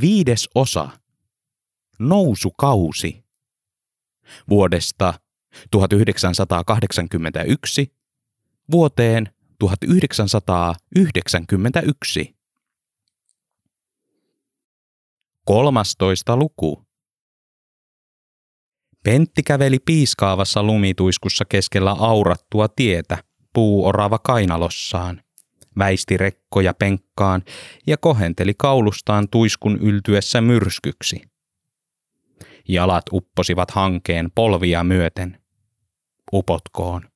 viides osa. Nousukausi. Vuodesta 1981 vuoteen 1991. 13. luku. Pentti käveli piiskaavassa lumituiskussa keskellä aurattua tietä, puuorava kainalossaan. Väisti rekkoja penkkaan ja kohenteli kaulustaan tuiskun yltyessä myrskyksi. Jalat upposivat hankeen polvia myöten. Upotkoon.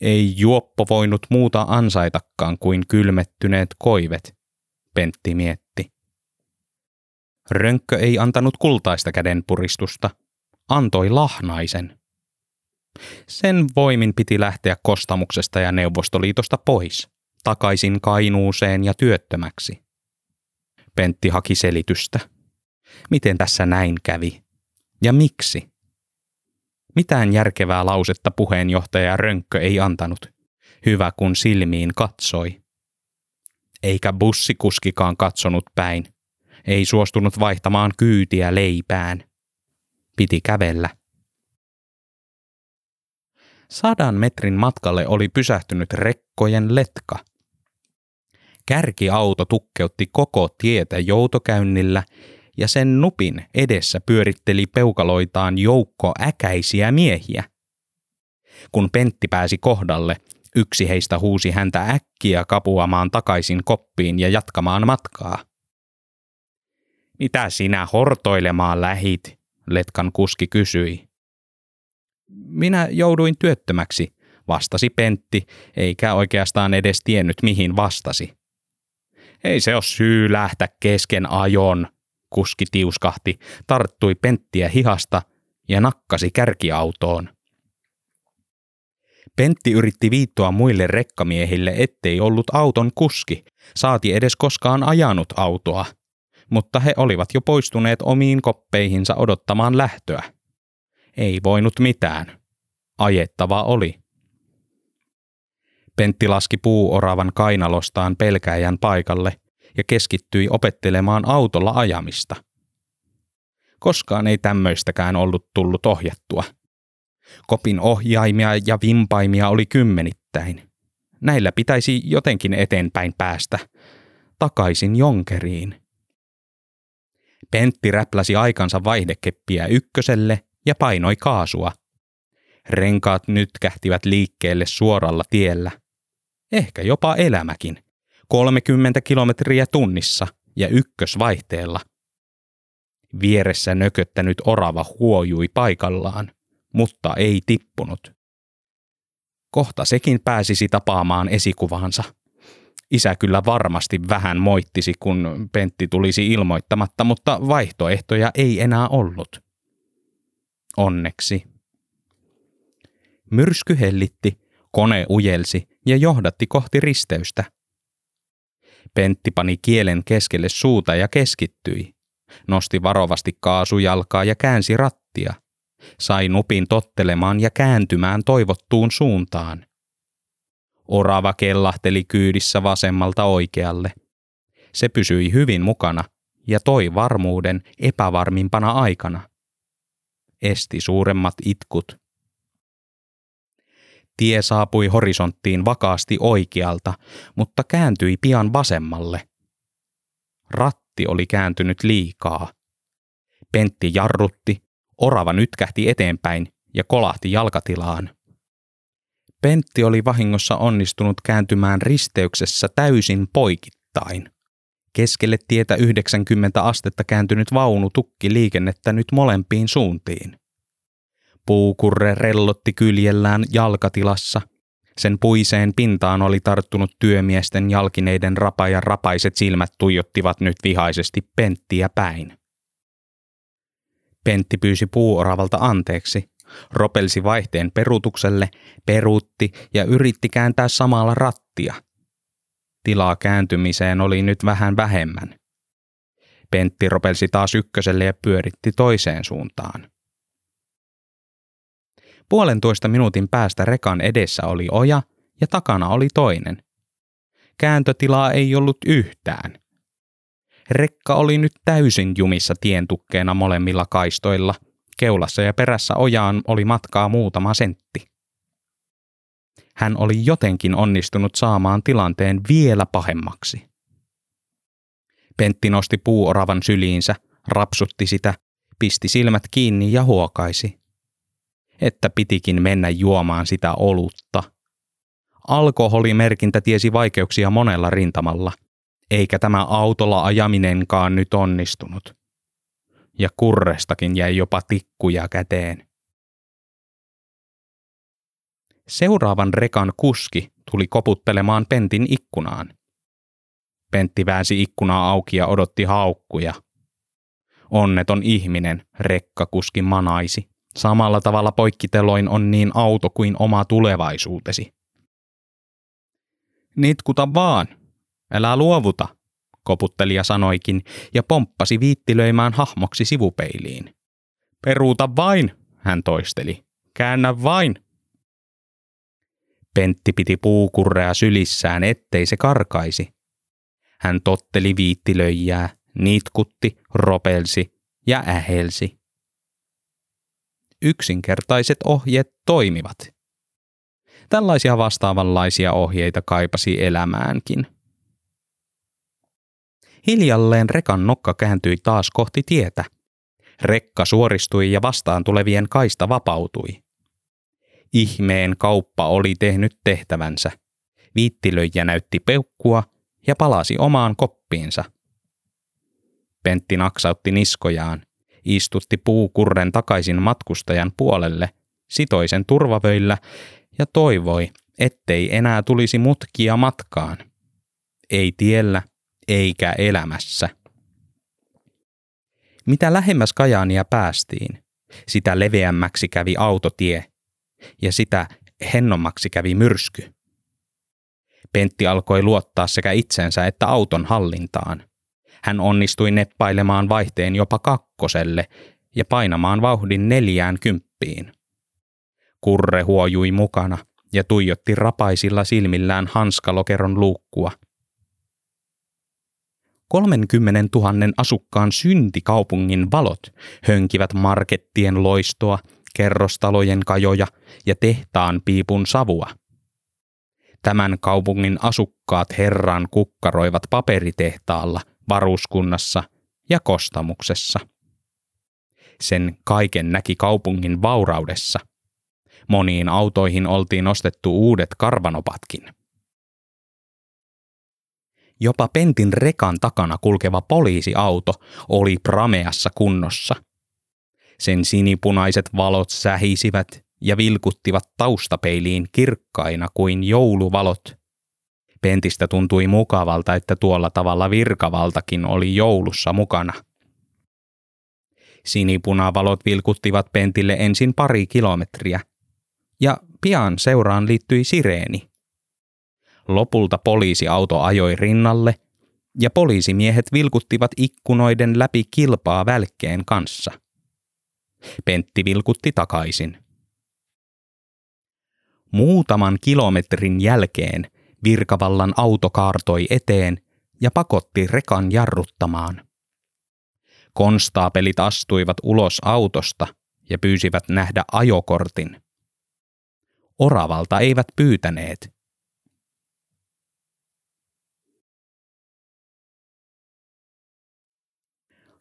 Ei juoppo voinut muuta ansaitakaan kuin kylmettyneet koivet, Pentti mietti. Rönkkö ei antanut kultaista kädenpuristusta, antoi lahnaisen. Sen voimin piti lähteä kostamuksesta ja Neuvostoliitosta pois, takaisin Kainuuseen ja työttömäksi. Pentti haki selitystä. Miten tässä näin kävi? Ja miksi? Mitään järkevää lausetta puheenjohtaja Rönkkö ei antanut. Hyvä kun silmiin katsoi. Eikä bussikuskikaan katsonut päin. Ei suostunut vaihtamaan kyytiä leipään. Piti kävellä. Sadan metrin matkalle oli pysähtynyt rekkojen letka. Kärkiauto tukkeutti koko tietä joutokäynnillä ja sen nupin edessä pyöritteli peukaloitaan joukko äkäisiä miehiä. Kun Pentti pääsi kohdalle, yksi heistä huusi häntä äkkiä kapuamaan takaisin koppiin ja jatkamaan matkaa. Mitä sinä hortoilemaan lähit? Letkan kuski kysyi. Minä jouduin työttömäksi, vastasi Pentti, eikä oikeastaan edes tiennyt mihin vastasi. Ei se ole syy lähteä kesken ajon, kuski tiuskahti, tarttui Penttiä hihasta ja nakkasi kärkiautoon. Pentti yritti viittoa muille rekkamiehille, ettei ollut auton kuski, saati edes koskaan ajanut autoa, mutta he olivat jo poistuneet omiin koppeihinsa odottamaan lähtöä. Ei voinut mitään. Ajettava oli. Pentti laski puuoravan kainalostaan pelkäjän paikalle ja keskittyi opettelemaan autolla ajamista. Koskaan ei tämmöistäkään ollut tullut ohjattua. Kopin ohjaimia ja vimpaimia oli kymmenittäin. Näillä pitäisi jotenkin eteenpäin päästä. Takaisin Jonkeriin. Pentti räpläsi aikansa vaihdekeppiä ykköselle ja painoi kaasua. Renkaat nyt kähtivät liikkeelle suoralla tiellä. Ehkä jopa elämäkin. 30 kilometriä tunnissa ja ykkösvaihteella. Vieressä nököttänyt orava huojui paikallaan, mutta ei tippunut. Kohta sekin pääsisi tapaamaan esikuvaansa. Isä kyllä varmasti vähän moittisi, kun Pentti tulisi ilmoittamatta, mutta vaihtoehtoja ei enää ollut. Onneksi. Myrsky hellitti, kone ujelsi ja johdatti kohti risteystä – Pentti pani kielen keskelle suuta ja keskittyi. Nosti varovasti kaasujalkaa ja käänsi rattia. Sai nupin tottelemaan ja kääntymään toivottuun suuntaan. Orava kellahteli kyydissä vasemmalta oikealle. Se pysyi hyvin mukana ja toi varmuuden epävarmimpana aikana. Esti suuremmat itkut. Tie saapui horisonttiin vakaasti oikealta, mutta kääntyi pian vasemmalle. Ratti oli kääntynyt liikaa. Pentti jarrutti, orava nytkähti eteenpäin ja kolahti jalkatilaan. Pentti oli vahingossa onnistunut kääntymään risteyksessä täysin poikittain. Keskelle tietä 90 astetta kääntynyt vaunu tukki liikennettä nyt molempiin suuntiin. Puukurre rellotti kyljellään jalkatilassa. Sen puiseen pintaan oli tarttunut työmiesten jalkineiden rapa ja rapaiset silmät tuijottivat nyt vihaisesti Penttiä päin. Pentti pyysi puuoravalta anteeksi, ropelsi vaihteen perutukselle, peruutti ja yritti kääntää samalla rattia. Tilaa kääntymiseen oli nyt vähän vähemmän. Pentti ropelsi taas ykköselle ja pyöritti toiseen suuntaan. Puolentoista minuutin päästä rekan edessä oli oja ja takana oli toinen. Kääntötilaa ei ollut yhtään. Rekka oli nyt täysin jumissa tientukkeena molemmilla kaistoilla. Keulassa ja perässä ojaan oli matkaa muutama sentti. Hän oli jotenkin onnistunut saamaan tilanteen vielä pahemmaksi. Pentti nosti puuoravan syliinsä, rapsutti sitä, pisti silmät kiinni ja huokaisi. Että pitikin mennä juomaan sitä olutta. Alkoholimerkintä tiesi vaikeuksia monella rintamalla – eikä tämä autolla ajaminenkaan nyt onnistunut. Ja kurrestakin jäi jopa tikkuja käteen. Seuraavan rekan kuski tuli koputtelemaan Pentin ikkunaan. Pentti väänsi ikkunaa auki ja odotti haukkuja. Onneton ihminen, rekkakuski manaisi. Samalla tavalla poikkiteloin on niin auto kuin oma tulevaisuutesi. Nitkuta vaan, Älä luovuta, koputtelija sanoikin ja pomppasi viittilöimään hahmoksi sivupeiliin. Peruuta vain, hän toisteli. Käännä vain. Pentti piti puukurrea sylissään, ettei se karkaisi. Hän totteli viittilöijää, nitkutti, ropelsi ja ähelsi. Yksinkertaiset ohjeet toimivat. Tällaisia vastaavanlaisia ohjeita kaipasi elämäänkin. Hiljalleen rekan nokka kääntyi taas kohti tietä. Rekka suoristui ja vastaan tulevien kaista vapautui. Ihmeen kauppa oli tehnyt tehtävänsä. Viittilöijä näytti peukkua ja palasi omaan koppiinsa. Pentti naksautti niskojaan, istutti puukurren takaisin matkustajan puolelle, sitoi sen turvavöillä ja toivoi, ettei enää tulisi mutkia matkaan. Ei tiellä eikä elämässä. Mitä lähemmäs Kajaania päästiin, sitä leveämmäksi kävi autotie ja sitä hennommaksi kävi myrsky. Pentti alkoi luottaa sekä itsensä että auton hallintaan. Hän onnistui neppailemaan vaihteen jopa kakkoselle ja painamaan vauhdin neljään kymppiin. Kurre huojui mukana ja tuijotti rapaisilla silmillään hanskalokeron luukkua – 30 000 asukkaan syntikaupungin valot hönkivät markettien loistoa, kerrostalojen kajoja ja tehtaan piipun savua. Tämän kaupungin asukkaat herran kukkaroivat paperitehtaalla, varuskunnassa ja kostamuksessa. Sen kaiken näki kaupungin vauraudessa. Moniin autoihin oltiin ostettu uudet karvanopatkin – Jopa Pentin rekan takana kulkeva poliisiauto oli prameassa kunnossa. Sen sinipunaiset valot sähisivät ja vilkuttivat taustapeiliin kirkkaina kuin jouluvalot. Pentistä tuntui mukavalta, että tuolla tavalla virkavaltakin oli joulussa mukana. Sinipunavalot vilkuttivat Pentille ensin pari kilometriä, ja pian seuraan liittyi sireeni. Lopulta poliisiauto ajoi rinnalle ja poliisimiehet vilkuttivat ikkunoiden läpi kilpaa välkkeen kanssa. Pentti vilkutti takaisin. Muutaman kilometrin jälkeen virkavallan auto kaartoi eteen ja pakotti rekan jarruttamaan. Konstaapelit astuivat ulos autosta ja pyysivät nähdä ajokortin. Oravalta eivät pyytäneet –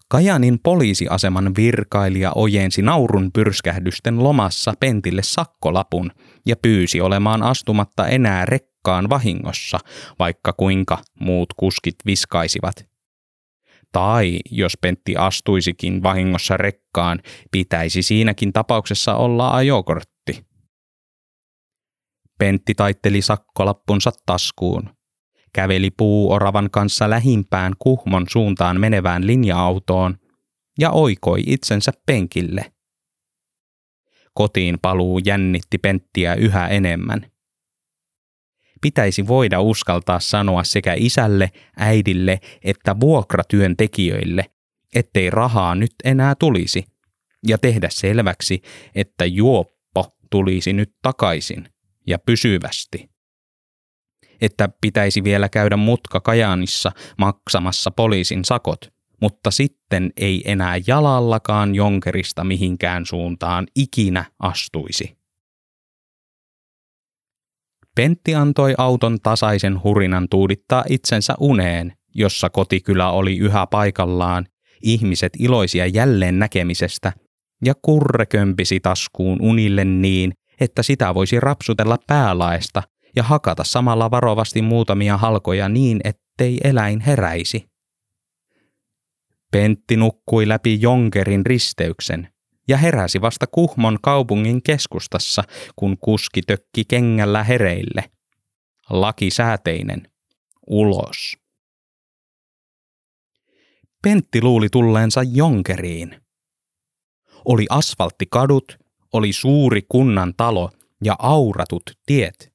Kajanin poliisiaseman virkailija ojensi naurun pyrskähdysten lomassa Pentille sakkolapun ja pyysi olemaan astumatta enää rekkaan vahingossa, vaikka kuinka muut kuskit viskaisivat. Tai jos Pentti astuisikin vahingossa rekkaan, pitäisi siinäkin tapauksessa olla ajokortti. Pentti taitteli sakkolappunsa taskuun käveli puuoravan kanssa lähimpään Kuhmon suuntaan menevään linja-autoon ja oikoi itsensä penkille. Kotiin paluu jännitti Penttiä yhä enemmän. Pitäisi voida uskaltaa sanoa sekä isälle, äidille että vuokratyöntekijöille, ettei rahaa nyt enää tulisi, ja tehdä selväksi, että juoppo tulisi nyt takaisin ja pysyvästi. että pitäisi vielä käydä mutka Kajaanissa maksamassa poliisin sakot, mutta sitten ei enää jalallakaan jonkerista mihinkään suuntaan ikinä astuisi. Pentti antoi auton tasaisen hurinan tuudittaa itsensä uneen, jossa kotikylä oli yhä paikallaan, ihmiset iloisia jälleen näkemisestä, ja kurre kömpisi taskuun unille niin, että sitä voisi rapsutella päälaesta ja hakata samalla varovasti muutamia halkoja niin, ettei eläin heräisi. Pentti nukkui läpi Jonkerin risteyksen ja heräsi vasta Kuhmon kaupungin keskustassa, kun kuski tökki kengällä hereille. Lakisääteinen. Ulos. Pentti luuli tulleensa Jonkeriin. Oli asfalttikadut, oli suuri kunnan talo ja auratut tiet.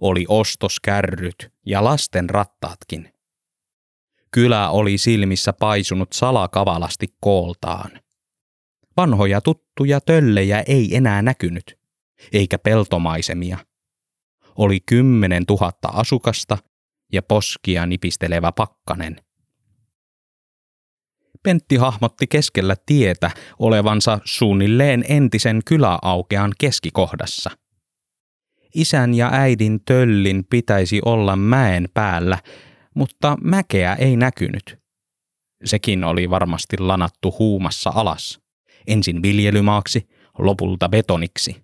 Oli ostoskärryt ja lasten rattaatkin. Kylä oli silmissä paisunut salakavalasti kooltaan. Vanhoja tuttuja töllejä ei enää näkynyt, eikä peltomaisemia. Oli kymmenen tuhatta asukasta ja poskia nipistelevä pakkanen. Pentti hahmotti keskellä tietä olevansa suunnilleen entisen kyläaukean keskikohdassa. Isän ja äidin töllin pitäisi olla mäen päällä, mutta mäkeä ei näkynyt. Sekin oli varmasti lanattu huumassa alas. Ensin viljelymaaksi, lopulta betoniksi.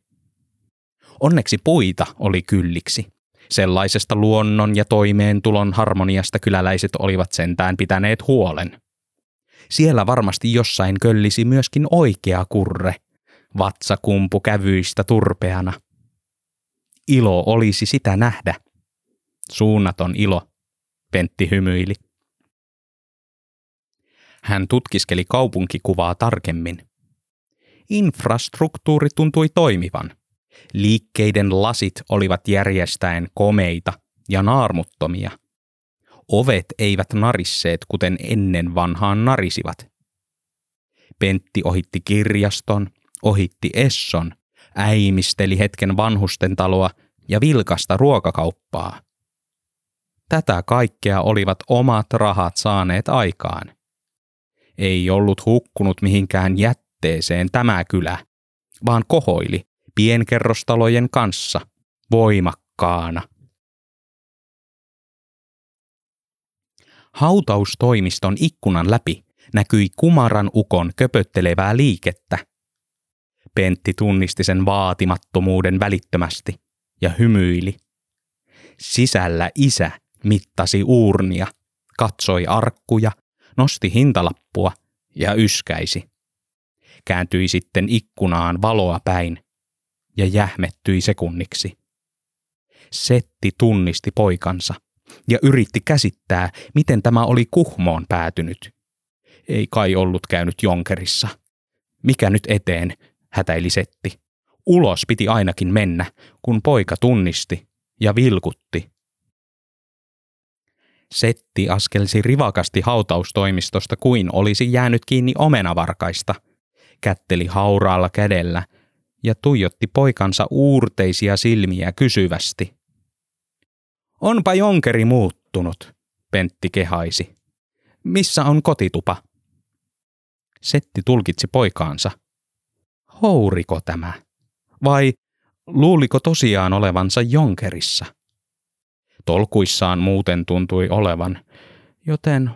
Onneksi puita oli kylliksi. Sellaisesta luonnon ja toimeentulon harmoniasta kyläläiset olivat sentään pitäneet huolen. Siellä varmasti jossain köllisi myöskin oikea kurre, vatsakumpu kävyistä turpeana. Ilo olisi sitä nähdä. Suunnaton ilo, Pentti hymyili. Hän tutkiskeli kaupunkikuvaa tarkemmin. Infrastruktuuri tuntui toimivan. Liikkeiden lasit olivat järjestäen komeita ja naarmuttomia – Ovet eivät narisseet, kuten ennen vanhaan narisivat. Pentti ohitti kirjaston, ohitti Esson, äimisteli hetken vanhusten taloa ja vilkasta ruokakauppaa. Tätä kaikkea olivat omat rahat saaneet aikaan. Ei ollut hukkunut mihinkään jätteeseen tämä kylä, vaan kohoili pienkerrostalojen kanssa voimakkaana – Hautaustoimiston ikkunan läpi näkyi kumaran ukon köpöttelevää liikettä. Pentti tunnisti sen vaatimattomuuden välittömästi ja hymyili. Sisällä isä mittasi uurnia, katsoi arkkuja, nosti hintalappua ja yskäisi. Kääntyi sitten ikkunaan valoa päin ja jähmettyi sekunniksi. Setti tunnisti poikansa ja yritti käsittää, miten tämä oli Kuhmoon päätynyt. Ei kai ollut käynyt Jonkerissa. Mikä nyt eteen, hätäili Setti. Ulos piti ainakin mennä, kun poika tunnisti ja vilkutti. Setti askelsi rivakasti hautaustoimistosta kuin olisi jäänyt kiinni omenavarkaista. Kätteli hauraalla kädellä ja tuijotti poikansa uurteisia silmiä kysyvästi. Onpa jonkeri muuttunut, Pentti kehaisi. Missä on kotitupa? Setti tulkitsi poikaansa. Houriko tämä? Vai luuliko tosiaan olevansa jonkerissa? Tolkuissaan muuten tuntui olevan, joten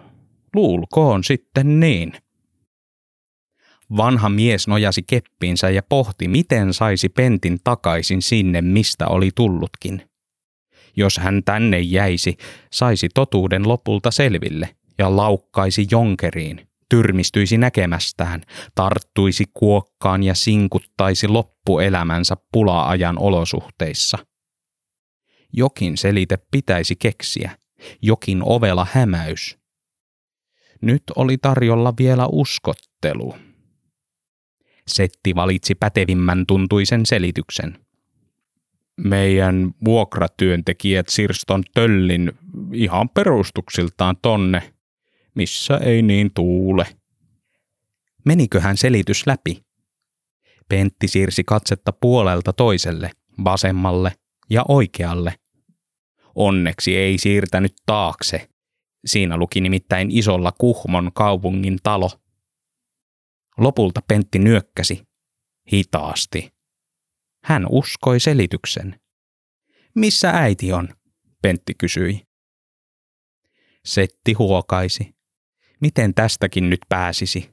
luulkoon sitten niin. Vanha mies nojasi keppiinsä ja pohti, miten saisi Pentin takaisin sinne, mistä oli tullutkin. Jos hän tänne jäisi, saisi totuuden lopulta selville ja laukkaisi jonkeriin, tyrmistyisi näkemästään, tarttuisi kuokkaan ja sinkuttaisi loppuelämänsä pula-ajan olosuhteissa. Jokin selite pitäisi keksiä, jokin ovela hämäys. Nyt oli tarjolla vielä uskottelu. Setti valitsi pätevimmän tuntuisen selityksen – meidän vuokratyöntekijät Sirston Töllin ihan perustuksiltaan tonne, missä ei niin tuule. Meniköhän selitys läpi? Pentti siirsi katsetta puolelta toiselle, vasemmalle ja oikealle. Onneksi ei siirtänyt taakse. Siinä luki nimittäin isolla Kuhmon kaupungin talo. Lopulta Pentti nyökkäsi. Hitaasti. Hän uskoi selityksen. Missä äiti on? Pentti kysyi. Setti huokaisi. Miten tästäkin nyt pääsisi?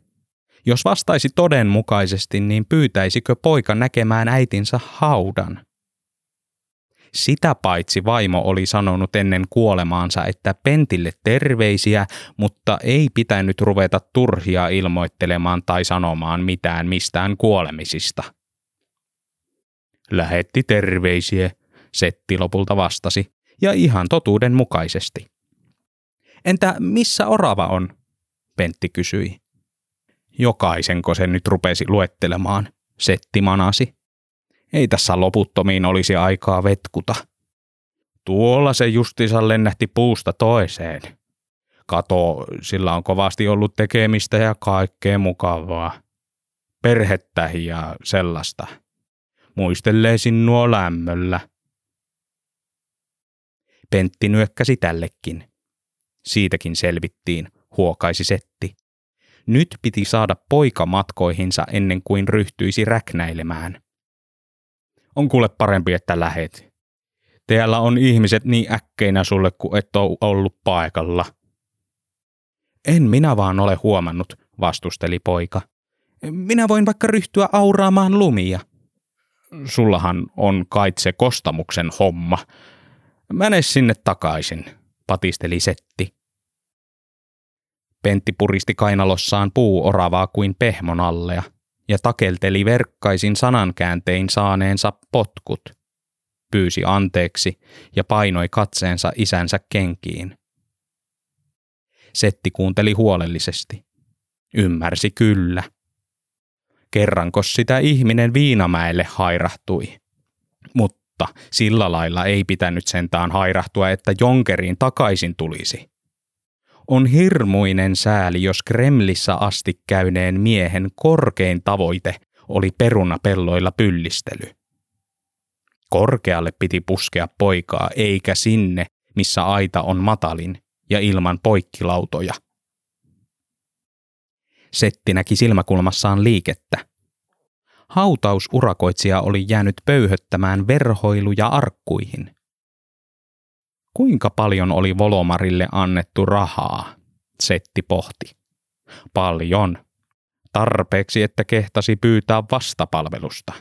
Jos vastaisi todenmukaisesti, niin pyytäisikö poika näkemään äitinsä haudan? Sitä paitsi vaimo oli sanonut ennen kuolemaansa, että Pentille terveisiä, mutta ei pitänyt ruveta turhia ilmoittelemaan tai sanomaan mitään mistään kuolemisista. Lähetti terveisiä, Setti lopulta vastasi, ja ihan totuuden mukaisesti. Entä missä orava on? Pentti kysyi. Jokaisenko se nyt rupesi luettelemaan, Setti manasi. Ei tässä loputtomiin olisi aikaa vetkuta. Tuolla se justiinsa lennähti puusta toiseen. Kato, sillä on kovasti ollut tekemistä ja kaikkea mukavaa. Perhettä ja sellaista. Muistelee sinua lämmöllä. Pentti nyökkäsi tällekin. Siitäkin selvittiin, huokaisi Setti. Nyt piti saada poika matkoihinsa ennen kuin ryhtyisi räknäilemään. On kuule parempi, että lähet. Täällä on ihmiset niin äkkeinä sulle, kun et ole ollut paikalla. En minä vaan ole huomannut, vastusteli poika. Minä voin vaikka ryhtyä auraamaan lumia. Sullahan on kait se kostamuksen homma. Mene sinne takaisin, patisteli Setti. Pentti puristi kainalossaan puuoravaa kuin pehmon allea ja takelteli verkkaisin sanankääntein saaneensa potkut. Pyysi anteeksi ja painoi katseensa isänsä kenkiin. Setti kuunteli huolellisesti. Ymmärsi kyllä. Kerranko sitä ihminen Viinamäelle hairahtui. Mutta sillä lailla ei pitänyt sentään hairahtua, että Jonkeriin takaisin tulisi. On hirmuinen sääli, jos Kremlissä asti käyneen miehen korkein tavoite oli perunapelloilla pyllistely. Korkealle piti puskea poikaa, eikä sinne, missä aita on matalin ja ilman poikkilautoja. Setti näki silmäkulmassaan liikettä. Hautausurakoitsija oli jäänyt pöyhöttämään verhoiluja arkkuihin. Kuinka paljon oli Volomarille annettu rahaa? Setti pohti. Paljon. Tarpeeksi, että kehtasi pyytää vastapalvelusta.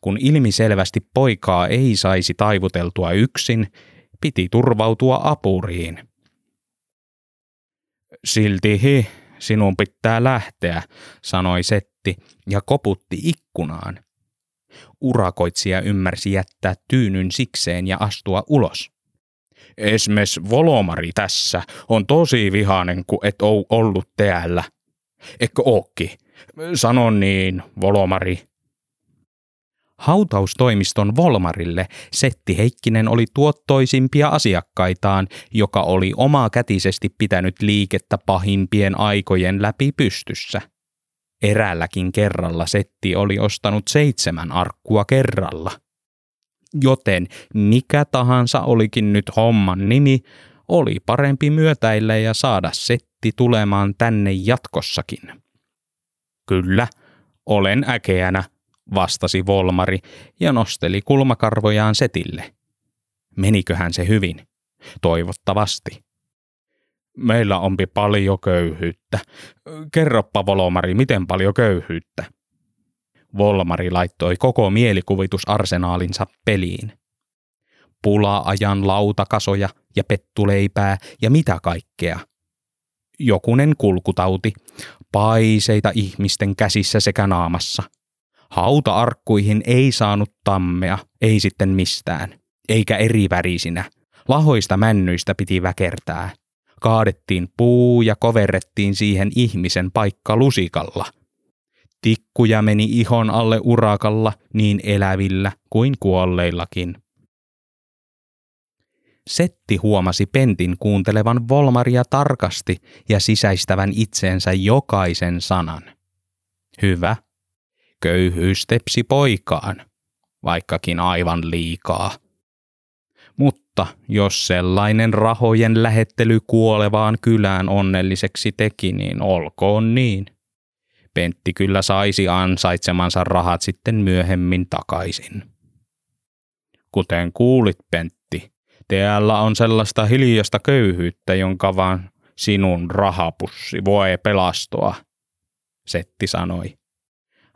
Kun ilmiselvästi poikaa ei saisi taivuteltua yksin, piti turvautua apuriin. Silti hi, sinun pitää lähteä, sanoi Setti ja koputti ikkunaan. Urakoitsija ymmärsi jättää tyynyn sikseen ja astua ulos. Esmes Volomari tässä on tosi vihainen, kun et oo ollut täällä. Eikö ookki? Sano niin, Volomari. Hautaustoimiston Volmarille Setti Heikkinen oli tuottoisimpia asiakkaitaan, joka oli omakätisesti pitänyt liikettä pahimpien aikojen läpi pystyssä. Eräälläkin kerralla Setti oli ostanut seitsemän arkkua kerralla – Joten mikä tahansa olikin nyt homman nimi, oli parempi myötäillä ja saada setti tulemaan tänne jatkossakin. Kyllä, olen äkeänä, vastasi Volmari ja nosteli kulmakarvojaan setille. Meniköhän se hyvin? Toivottavasti. Meillä onpi paljon köyhyyttä. Kerroppa, Volmari, miten paljon köyhyyttä? Volmari laittoi koko mielikuvitusarsenaalinsa peliin. Pula-ajan lautakasoja ja pettuleipää ja mitä kaikkea. Jokunen kulkutauti, paiseita ihmisten käsissä sekä naamassa. Hauta-arkkuihin ei saanut tammea, ei sitten mistään, eikä eri värisinä. Lahoista männyistä piti väkertää. Kaadettiin puu ja koverrettiin siihen ihmisen paikka lusikalla – Tikkuja meni ihon alle urakalla niin elävillä kuin kuolleillakin. Setti huomasi Pentin kuuntelevan Volmaria tarkasti ja sisäistävän itseensä jokaisen sanan. Hyvä. Köyhyys tepsi poikaan, vaikkakin aivan liikaa. Mutta jos sellainen rahojen lähettely kuolevaan kylään onnelliseksi teki, niin olkoon niin. Pentti kyllä saisi ansaitsemansa rahat sitten myöhemmin takaisin. Kuten kuulit, Pentti, teellä on sellaista hiljasta köyhyyttä, jonka vaan sinun rahapussi voi pelastua, Setti sanoi.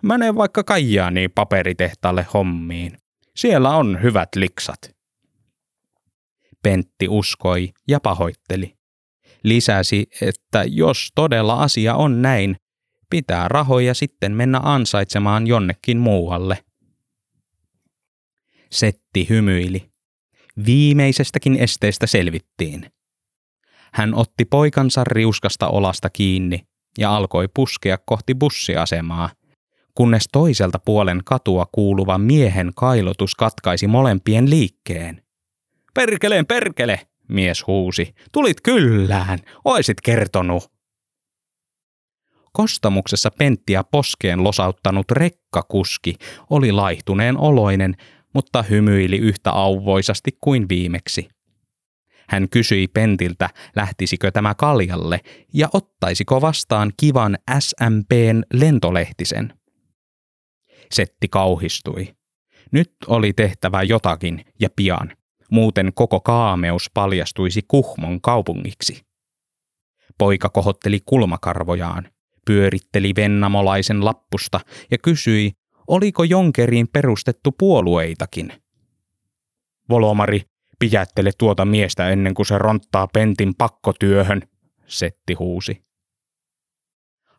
Mene vaikka Kaijaaniin paperitehtaalle hommiin. Siellä on hyvät liksat. Pentti uskoi ja pahoitteli. Lisäsi, että jos todella asia on näin, pitää rahoja sitten mennä ansaitsemaan jonnekin muualle. Setti hymyili. Viimeisestäkin esteestä selvittiin. Hän otti poikansa riuskasta olasta kiinni ja alkoi puskea kohti bussiasemaa, kunnes toiselta puolen katua kuuluva miehen kailotus katkaisi molempien liikkeen. Perkeleen perkele, mies huusi. Tulit kyllään, oisit kertonut. Kostamuksessa penttiä poskeen losauttanut rekkakuski oli laihtuneen oloinen, mutta hymyili yhtä auvoisasti kuin viimeksi. Hän kysyi Pentiltä, lähtisikö tämä kaljalle ja ottaisiko vastaan kivan SMPn lentolehtisen. Setti kauhistui. Nyt oli tehtävä jotakin ja pian. Muuten koko kaameus paljastuisi Kuhmon kaupungiksi. Poika kohotteli kulmakarvojaan, pyöritteli vennamolaisen lappusta ja kysyi, oliko Jonkeriin perustettu puolueitakin. Volomari, pidättele tuota miestä ennen kuin se ronttaa pentin pakkotyöhön, Setti huusi.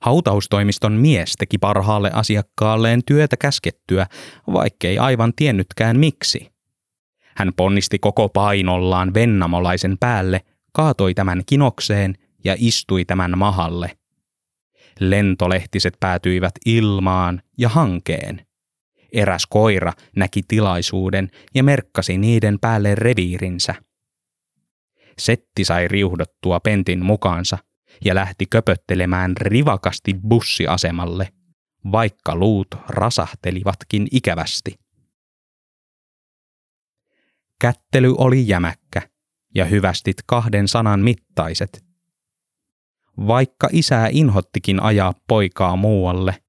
Hautaustoimiston mies teki parhaalle asiakkaalleen työtä käskettyä, vaikkei aivan tiennytkään miksi. Hän ponnisti koko painollaan vennamolaisen päälle, kaatoi tämän kinokseen ja istui tämän mahalle. Lentolehtiset päätyivät ilmaan ja hankeen. Eräs koira näki tilaisuuden ja merkkasi niiden päälle reviirinsä. Setti sai riuhdottua pentin mukaansa ja lähti köpöttelemään rivakasti bussiasemalle, vaikka luut rasahtelivatkin ikävästi. Kättely oli jämäkkä ja hyvästit kahden sanan mittaiset. Vaikka isää inhottikin ajaa poikaa muualle,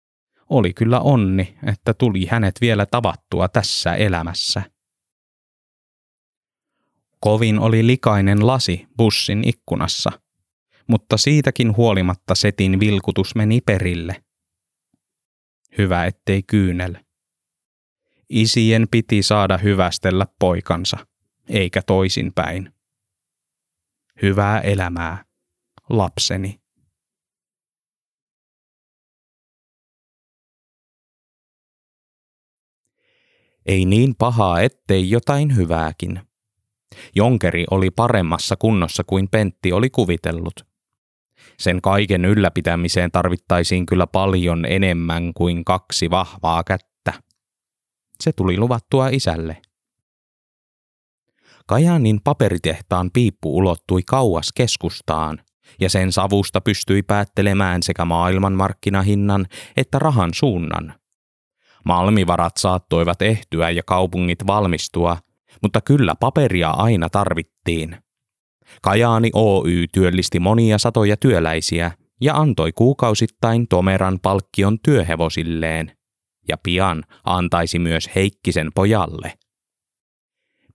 oli kyllä onni, että tuli hänet vielä tavattua tässä elämässä. Kovin oli likainen lasi bussin ikkunassa, mutta siitäkin huolimatta setin vilkutus meni perille. Hyvä ettei kyynel. Isien piti saada hyvästellä poikansa, eikä toisinpäin. Hyvää elämää, lapseni. Ei niin pahaa, ettei jotain hyvääkin. Jonkeri oli paremmassa kunnossa kuin Pentti oli kuvitellut. Sen kaiken ylläpitämiseen tarvittaisiin kyllä paljon enemmän kuin kaksi vahvaa kättä. Se tuli luvattua isälle. Kajanin paperitehtaan piippu ulottui kauas keskustaan, ja sen savusta pystyi päättelemään sekä maailmanmarkkinahinnan että rahan suunnan. Malmivarat saattoivat ehtyä ja kaupungit valmistua, mutta kyllä paperia aina tarvittiin. Kajaani Oy työllisti monia satoja työläisiä ja antoi kuukausittain tomeran palkkion työhevosilleen, ja pian antaisi myös Heikkisen pojalle.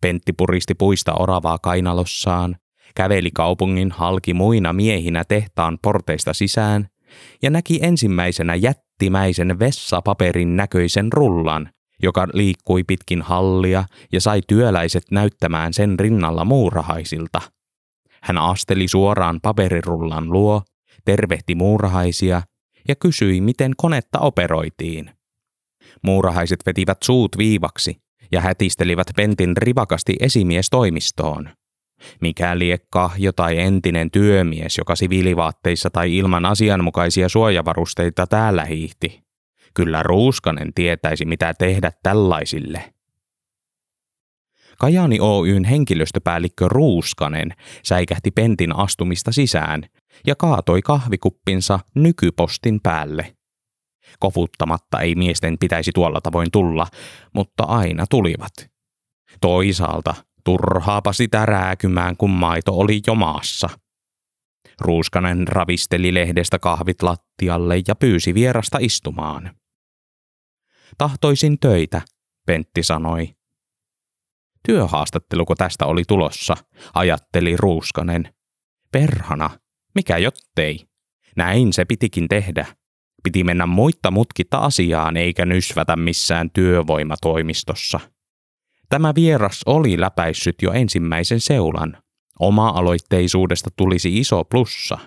Pentti puristi puista oravaa kainalossaan, käveli kaupungin halki muina miehinä tehtaan porteista sisään ja näki ensimmäisenä jättimäisen vessapaperin näköisen rullan, joka liikkui pitkin hallia ja sai työläiset näyttämään sen rinnalla muurahaisilta. Hän asteli suoraan paperirullan luo, tervehti muurahaisia ja kysyi, miten konetta operoitiin. Muurahaiset vetivät suut viivaksi ja hätistelivät Pentin rivakasti esimiestoimistoon. Mikä liekka tai entinen työmies, joka siviilivaatteissa tai ilman asianmukaisia suojavarusteita täällä hiihti. Kyllä Ruuskanen tietäisi, mitä tehdä tällaisille. Kajani Oyn henkilöstöpäällikkö Ruuskanen säikähti Pentin astumista sisään ja kaatoi kahvikuppinsa nykypostin päälle. Kofuttamatta ei miesten pitäisi tuolla tavoin tulla, mutta aina tulivat. Toisaalta Turhaapa sitä rääkymään, kun maito oli jo maassa. Ruuskanen ravisteli lehdestä kahvit lattialle ja pyysi vierasta istumaan. Tahtoisin töitä, Pentti sanoi. Työhaastatteluko tästä oli tulossa, ajatteli Ruuskanen. Perhana, mikä jottei. Näin se pitikin tehdä. Piti mennä muitta mutkitta asiaan eikä nysvätä missään työvoimatoimistossa. Tämä vieras oli läpäissyt jo ensimmäisen seulan. Oma-aloitteisuudesta tulisi iso plussa.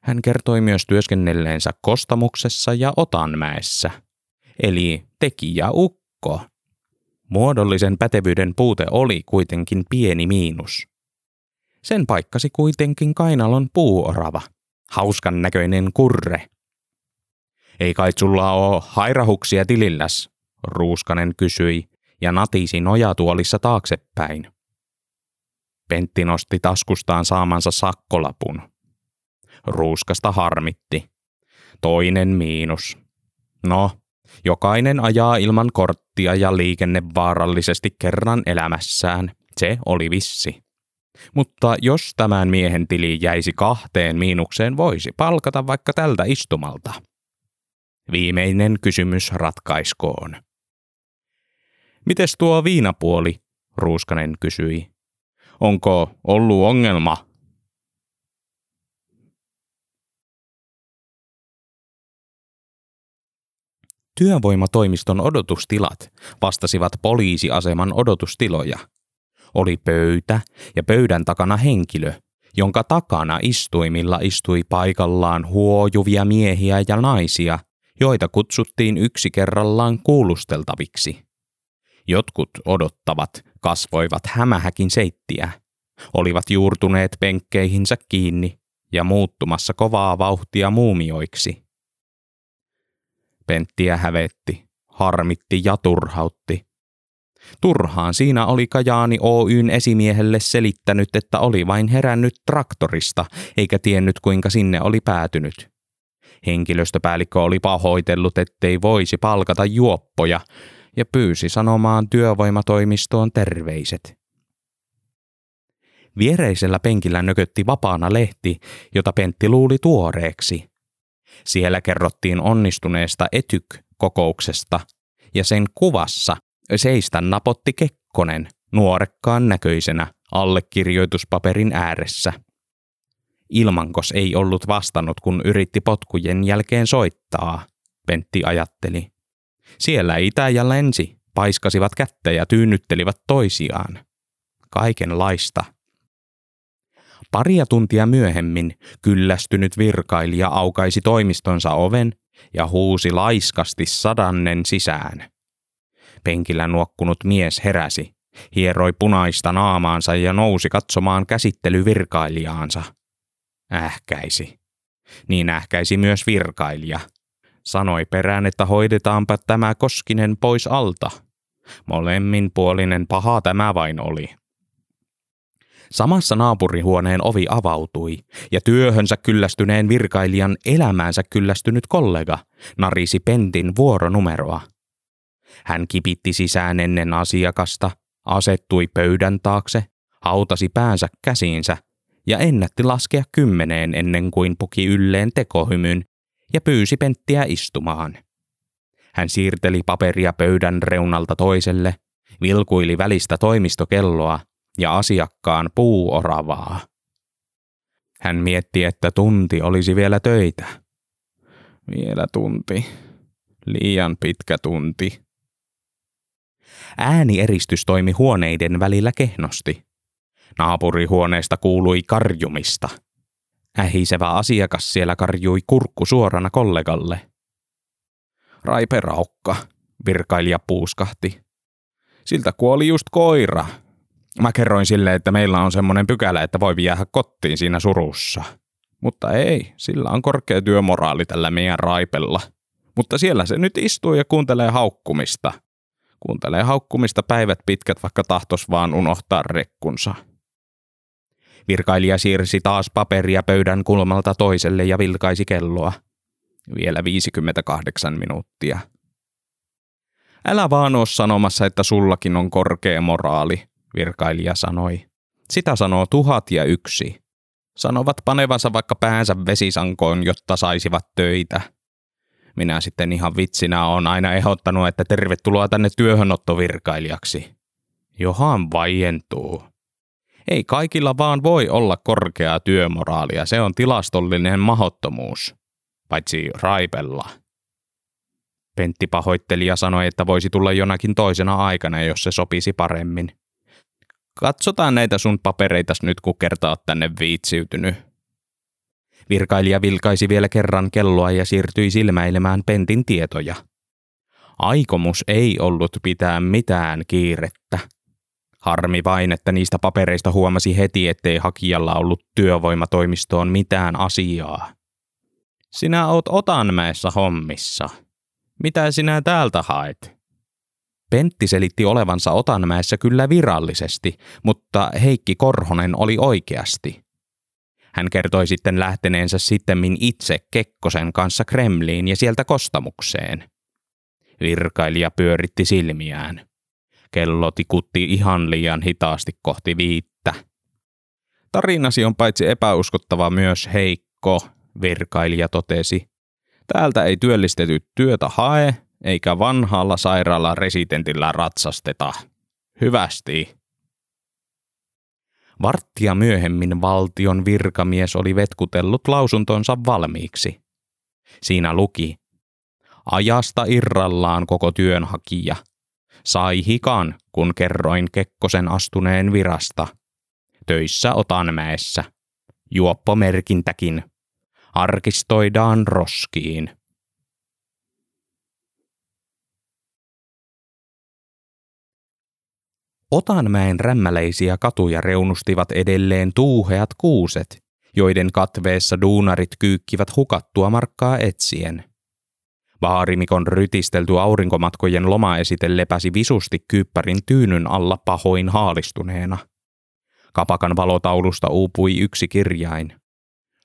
Hän kertoi myös työskennelleensä Kostamuksessa ja Otanmäessä, eli tekijä ukko. Muodollisen pätevyyden puute oli kuitenkin pieni miinus. Sen paikkasi kuitenkin kainalon puuorava, hauskan näköinen kurre. Ei kai sulla oo hairahuksia tililläs, Ruuskanen kysyi ja natisi nojatuolissa taaksepäin. Pentti nosti taskustaan saamansa sakkolapun. Ruuskasta harmitti. Toinen miinus. No, jokainen ajaa ilman korttia ja liikennevaarallisesti kerran elämässään. Se oli vissi. Mutta jos tämän miehen tili jäisi kahteen miinukseen, voisi palkata vaikka tältä istumalta. Viimeinen kysymys ratkaiskoon. Mites tuo viinapuoli? Ruuskanen kysyi. Onko ollut ongelma? Työvoimatoimiston odotustilat vastasivat poliisiaseman odotustiloja. Oli pöytä ja pöydän takana henkilö, jonka takana istuimilla istui paikallaan huojuvia miehiä ja naisia, joita kutsuttiin yksi kerrallaan kuulusteltaviksi. Jotkut odottavat kasvoivat hämähäkin seittiä, olivat juurtuneet penkkeihinsä kiinni ja muuttumassa kovaa vauhtia muumioiksi. Penttiä hävetti, harmitti ja turhautti. Turhaan siinä oli Kajaani Oyn esimiehelle selittänyt, että oli vain herännyt traktorista, eikä tiennyt kuinka sinne oli päätynyt. Henkilöstöpäällikkö oli pahoitellut, ettei voisi palkata juoppoja, ja pyysi sanomaan työvoimatoimistoon terveiset. Viereisellä penkillä nökötti vapaana lehti, jota Pentti luuli tuoreeksi. Siellä kerrottiin onnistuneesta etyk-kokouksesta, ja sen kuvassa seistä napotti Kekkonen nuorekkaan näköisenä allekirjoituspaperin ääressä. Ilmankos ei ollut vastannut, kun yritti potkujen jälkeen soittaa, Pentti ajatteli. Siellä itä ja länsi paiskasivat kättä ja tyynnyttelivät toisiaan. Kaikenlaista. Paria tuntia myöhemmin kyllästynyt virkailija aukaisi toimistonsa oven ja huusi laiskasti sadannen sisään. Penkillä nuokkunut mies heräsi, hieroi punaista naamaansa ja nousi katsomaan käsittelyvirkailijaansa. Ähkäisi. Niin ähkäisi myös virkailija – Sanoi perään, että hoidetaanpa tämä Koskinen pois alta. Molemmin puolinen paha tämä vain oli. Samassa naapurihuoneen ovi avautui, ja työhönsä kyllästyneen virkailijan elämäänsä kyllästynyt kollega narisi Pentin vuoronumeroa. Hän kipitti sisään ennen asiakasta, asettui pöydän taakse, hautasi päänsä käsiinsä ja ennätti laskea kymmeneen ennen kuin puki ylleen tekohymyn ja pyysi Penttiä istumaan. Hän siirteli paperia pöydän reunalta toiselle, vilkuili välistä toimistokelloa ja asiakkaan puuoravaa. Hän mietti, että tunti olisi vielä töitä. Vielä tunti. Liian pitkä tunti. Ääniерistys toimi huoneiden välillä kehnosti. Naapurihuoneesta kuului karjumista – Ähisevä asiakas siellä karjui kurkku suorana kollegalle. Raipe Raukka, virkailija puuskahti. Siltä kuoli just koira. Mä kerroin sille, että meillä on semmoinen pykälä, että voi jäädä kottiin siinä surussa. Mutta ei, sillä on korkea työmoraali tällä meidän Raipella. Mutta siellä se nyt istuu ja kuuntelee haukkumista. Kuuntelee haukkumista päivät pitkät, vaikka tahtos vaan unohtaa rekkunsa. Virkailija siirsi taas paperia pöydän kulmalta toiselle ja vilkaisi kelloa. Vielä 58 minuuttia. Älä vaan oo sanomassa, että sullakin on korkea moraali, virkailija sanoi. Sitä sanoo tuhat ja yksi. Sanovat panevansa vaikka päänsä vesisankoon, jotta saisivat töitä. Minä sitten ihan vitsinä on aina ehdottanut, että tervetuloa tänne työhönottovirkailijaksi. Johan vaientuu. Ei kaikilla vaan voi olla korkeaa työmoraalia, se on tilastollinen mahottomuus. Paitsi Raipella. Pentti pahoitteli ja sanoi, että voisi tulla jonakin toisena aikana, jos se sopisi paremmin. Katsotaan näitä sun papereitas nyt, kun kertaa tänne viitsiytynyt. Virkailija vilkaisi vielä kerran kelloa ja siirtyi silmäilemään Pentin tietoja. Aikomus ei ollut pitää mitään kiirettä. Harmi vain, että niistä papereista huomasi heti, ettei hakijalla ollut työvoimatoimistoon mitään asiaa. Sinä oot Otanmäessä hommissa. Mitä sinä täältä haet? Pentti selitti olevansa Otanmäessä kyllä virallisesti, mutta Heikki Korhonen oli oikeasti. Hän kertoi sitten lähteneensä sittemmin itse Kekkosen kanssa Kremliin ja sieltä kostamukseen. Virkailija pyöritti silmiään. Kello tikutti ihan liian hitaasti kohti viittä. Tarinasi on paitsi epäuskottava myös heikko, virkailija totesi. Täältä ei työllistetty työtä hae, eikä vanhalla sairaala residentillä ratsasteta. Hyvästi. Varttia myöhemmin valtion virkamies oli vetkutellut lausuntonsa valmiiksi. Siinä luki, ajasta irrallaan koko työnhakija. Sai hikan, kun kerroin Kekkosen astuneen virasta. Töissä Otanmäessä. Juoppomerkintäkin. Arkistoidaan roskiin. Otanmäen rämmäleisiä katuja reunustivat edelleen tuuheat kuuset, joiden katveessa duunarit kyykkivät hukattua markkaa etsien. Vaarimikon rytistelty aurinkomatkojen lomaesite lepäsi visusti kyppärin tyynyn alla pahoin haalistuneena. Kapakan valotaulusta uupui yksi kirjain.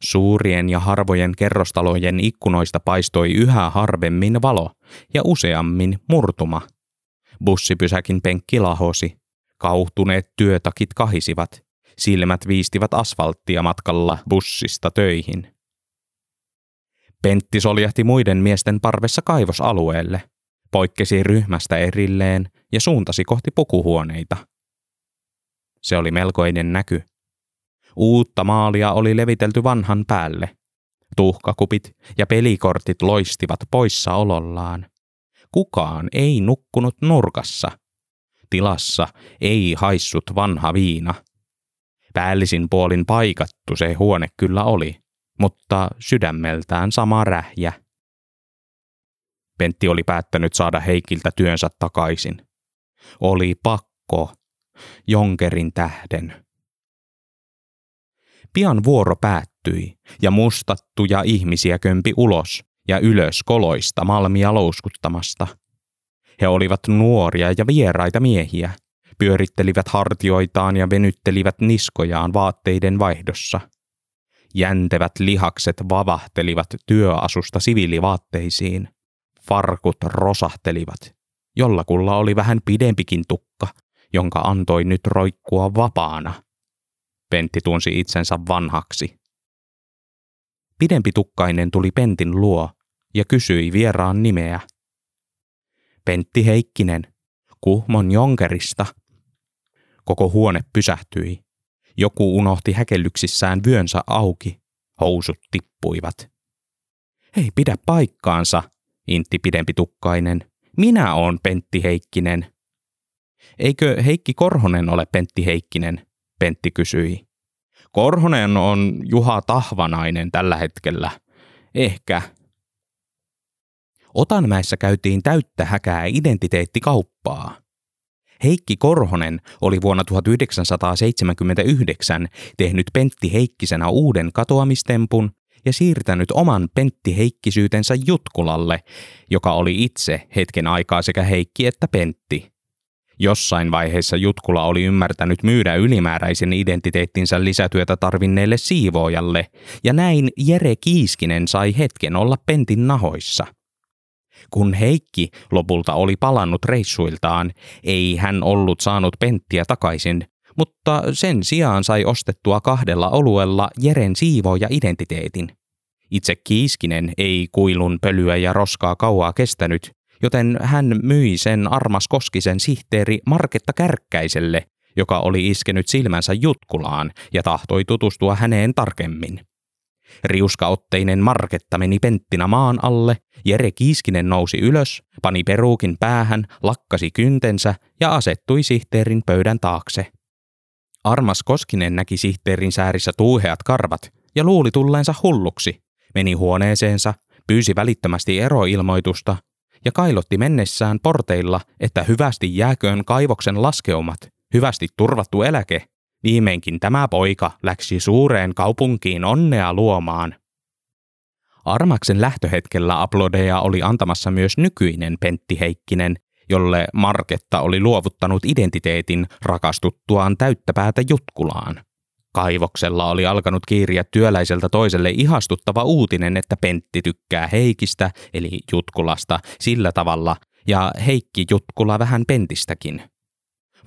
Suurien ja harvojen kerrostalojen ikkunoista paistoi yhä harvemmin valo ja useammin murtuma. Bussipysäkin penkki lahosi. Kauhtuneet työtakit kahisivat. Silmät viistivät asfalttia matkalla bussista töihin. Pentti soljahti muiden miesten parvessa kaivosalueelle, poikkesi ryhmästä erilleen ja suuntasi kohti pukuhuoneita. Se oli melkoinen näky. Uutta maalia oli levitelty vanhan päälle. Tuhkakupit ja pelikortit loistivat poissaolollaan. Kukaan ei nukkunut nurkassa – tilassa ei haissut vanha viina. Päällisin puolin paikattu se huone kyllä oli, mutta sydämeltään sama rähjä. Pentti oli päättänyt saada Heikiltä työnsä takaisin. Oli pakko, Jonkerin tähden. Pian vuoro päättyi ja mustattuja ihmisiä kömpi ulos ja ylös koloista malmia louskuttamasta – he olivat nuoria ja vieraita miehiä, pyörittelivät hartioitaan ja venyttelivät niskojaan vaatteiden vaihdossa. Jäntevät lihakset vavahtelivat työasusta siviilivaatteisiin. Farkut rosahtelivat. Jollakulla oli vähän pidempikin tukka, jonka antoi nyt roikkua vapaana. Pentti tunsi itsensä vanhaksi. Pidempi tukkainen tuli Pentin luo ja kysyi vieraan nimeä – Pentti Heikkinen, Kuhmon Jonkerista. Koko huone pysähtyi. Joku unohti häkellyksissään vyönsä auki. Housut tippuivat. Ei pidä paikkaansa, intti pidempi tukkainen. Minä oon Pentti Heikkinen. Eikö Heikki Korhonen ole Pentti Heikkinen? Pentti kysyi. Korhonen on Juha Tahvanainen tällä hetkellä. Ehkä, Otanmäessä käytiin täyttä häkää identiteettikauppaa. Heikki Korhonen oli vuonna 1979 tehnyt Pentti Heikkisenä uuden katoamistempun ja siirtänyt oman Pentti Heikkisyytensä Jutkulalle, joka oli itse hetken aikaa sekä Heikki että Pentti. Jossain vaiheessa Jutkula oli ymmärtänyt myydä ylimääräisen identiteettinsä lisätyötä tarvinneelle siivoojalle, ja näin Jere Kiiskinen sai hetken olla Pentin nahoissa – Kun Heikki lopulta oli palannut reissuiltaan, ei hän ollut saanut Penttiä takaisin, mutta sen sijaan sai ostettua kahdella oluella Jeren siivo ja identiteetin. Itse Kiiskinen ei kuilun pölyä ja roskaa kauaa kestänyt, joten hän myi sen Armas Koskisen sihteeri Marketta Kärkkäiselle, joka oli iskenyt silmänsä Jutkulaan ja tahtoi tutustua häneen tarkemmin. Riuskaotteinen Marketta meni penttinä maan alle, Jere Kiiskinen nousi ylös, pani peruukin päähän, lakkasi kyntensä ja asettui sihteerin pöydän taakse. Armas Koskinen näki sihteerin säärissä tuuheat karvat ja luuli tulleensa hulluksi. Meni huoneeseensa, pyysi välittömästi eroilmoitusta ja kailotti mennessään porteilla, että hyvästi jääköön kaivoksen laskeumat, hyvästi turvattu eläke. Viimeinkin tämä poika läksi suureen kaupunkiin onnea luomaan. Armaksen lähtöhetkellä aplodeja oli antamassa myös nykyinen Pentti Heikkinen, jolle Marketta oli luovuttanut identiteetin rakastuttuaan täyttäpäätä Jutkulaan. Kaivoksella oli alkanut kiiriä työläiseltä toiselle ihastuttava uutinen, että Pentti tykkää Heikistä, eli Jutkulasta, sillä tavalla, ja Heikki Jutkula vähän Pentistäkin.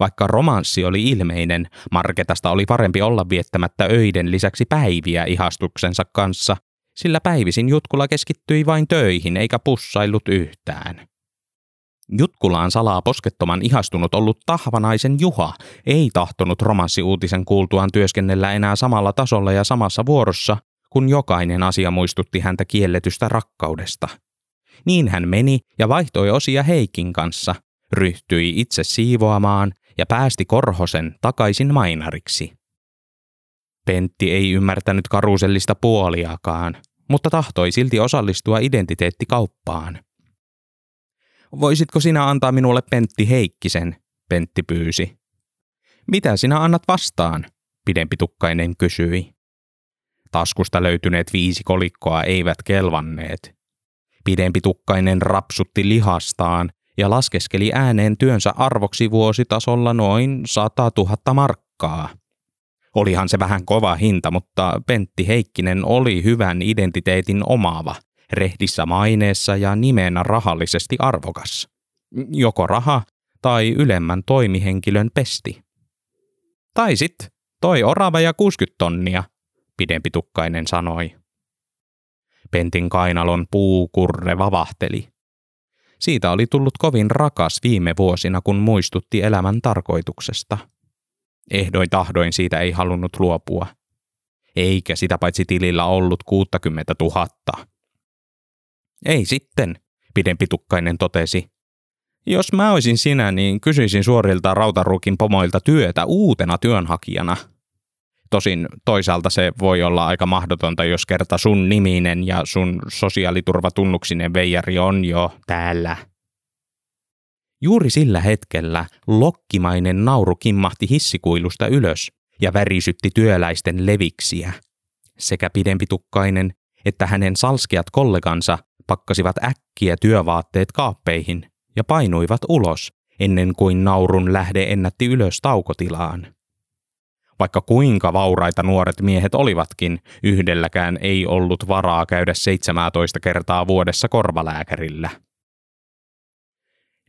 Vaikka romanssi oli ilmeinen, Marketasta oli parempi olla viettämättä öiden lisäksi päiviä ihastuksensa kanssa, sillä päivisin Jutkula keskittyi vain töihin eikä pussaillut yhtään. Jutkulaan salaa poskettoman ihastunut ollut tahvanaisen Juha ei tahtonut romanssiuutisen kuultuaan työskennellä enää samalla tasolla ja samassa vuorossa, kun jokainen asia muistutti häntä kielletystä rakkaudesta. Niin hän meni ja vaihtoi osia Heikin kanssa, ryhtyi itse siivoamaan ja päästi Korhosen takaisin mainariksi. Pentti ei ymmärtänyt karusellista puoliakaan, mutta tahtoi silti osallistua identiteettikauppaan – Voisitko sinä antaa minulle Pentti Heikkisen, Pentti pyysi. Mitä sinä annat vastaan, pidempitukkainen kysyi. Taskusta löytyneet viisi kolikkoa eivät kelvanneet. Pidempitukkainen rapsutti lihastaan ja laskeskeli ääneen työnsä arvoksi vuositasolla noin 100 000 markkaa. Olihan se vähän kova hinta, mutta Pentti Heikkinen oli hyvän identiteetin omaava – rehdissä maineessa ja nimenä rahallisesti arvokas. Joko raha tai ylemmän toimihenkilön pesti. Tai sit toi orava ja 60 tonnia, pidempi tukkainen sanoi. Pentin kainalon puukurre vavahteli. Siitä oli tullut kovin rakas viime vuosina, kun muistutti elämän tarkoituksesta. Ehdoin tahdoin siitä ei halunnut luopua. Eikä sitä paitsi tilillä ollut 60 000. Ei sitten, pidempitukkainen totesi. Jos mä olisin sinä, niin kysyisin suorilta rautaruukin pomoilta työtä uutena työnhakijana. Tosin toisaalta se voi olla aika mahdotonta, jos kerta sun niminen ja sun sosiaaliturvatunnuksinen veijari on jo täällä. Juuri sillä hetkellä lokkimainen nauru kimmahti hissikuilusta ylös ja värisytti työläisten leviksiä. Sekä pidempitukkainen että hänen salskeat kollegansa pakkasivat äkkiä työvaatteet kaappeihin ja painuivat ulos ennen kuin naurun lähde ennätti ylös taukotilaan. Vaikka kuinka vauraita nuoret miehet olivatkin, yhdelläkään ei ollut varaa käydä 17 kertaa vuodessa korvalääkärillä.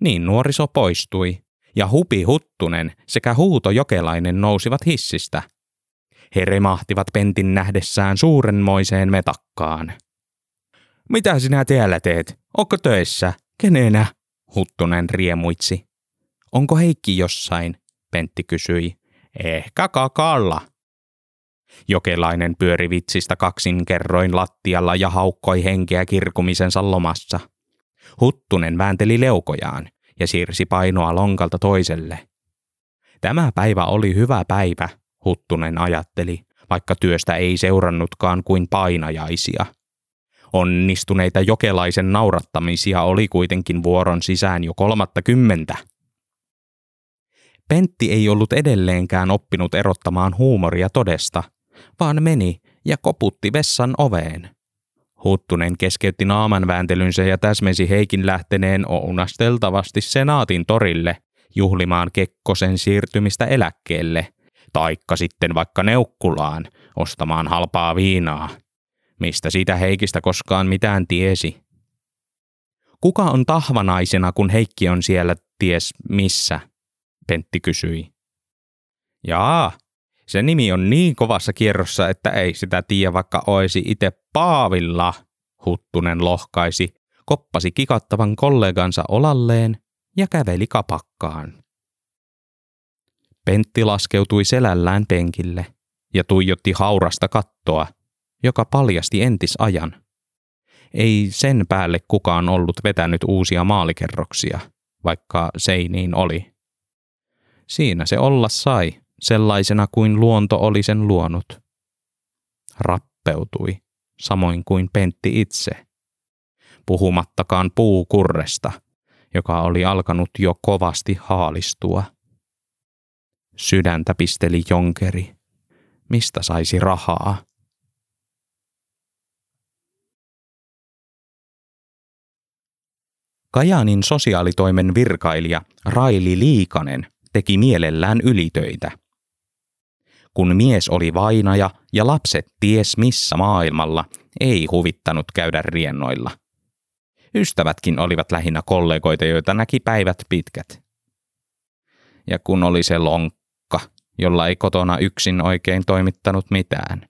Niin nuoriso poistui, ja Hupi Huttunen sekä Huuto Jokelainen nousivat hissistä. He remahtivat pentin nähdessään suurenmoiseen metakkaan. Mitä sinä täällä teet? Onko töissä? Kenenä? Huttunen riemuitsi. Onko Heikki jossain? Pentti kysyi. Ehkä kakalla. Jokelainen pyöri vitsistä kaksin kerroin lattialla ja haukkoi henkeä kirkumisensa lomassa. Huttunen väänteli leukojaan ja siirsi painoa lonkalta toiselle. Tämä päivä oli hyvä päivä, Huttunen ajatteli, vaikka työstä ei seurannutkaan kuin painajaisia – Onnistuneita jokelaisen naurattamisia oli kuitenkin vuoron sisään jo kolmatta kymmentä. Pentti ei ollut edelleenkään oppinut erottamaan huumoria todesta, vaan meni ja koputti vessan oveen. Huttunen keskeytti naamanvääntelynsä ja täsmensi Heikin lähteneen ounasteltavasti senaatin torille juhlimaan Kekkosen siirtymistä eläkkeelle, taikka sitten vaikka Neukkulaan ostamaan halpaa viinaa – Mistä siitä Heikistä koskaan mitään tiesi? Kuka on tahvanaisena, kun Heikki on siellä ties missä? Pentti kysyi. Jaa, se nimi on niin kovassa kierrossa, että ei sitä tiedä vaikka oisi itse Paavilla, Huttunen lohkaisi, koppasi kikattavan kollegansa olalleen ja käveli kapakkaan. Pentti laskeutui selällään penkille ja tuijotti haurasta kattoa, joka paljasti entisajan. Ei sen päälle kukaan ollut vetänyt uusia maalikerroksia, vaikka seiniin oli. Siinä se olla sai, sellaisena kuin luonto oli sen luonut. Rappeutui, samoin kuin Pentti itse. Puhumattakaan puukurresta, joka oli alkanut jo kovasti haalistua. Sydäntä pisteli jonkeri. Mistä saisi rahaa? Kajaanin sosiaalitoimen virkailija Raili Liikanen teki mielellään ylitöitä. Kun mies oli vainaja ja lapset ties missä maailmalla, ei huvittanut käydä riennoilla. Ystävätkin olivat lähinnä kollegoita, joita näki päivät pitkät. Ja kun oli se lonkka, jolla ei kotona yksin oikein toimittanut mitään.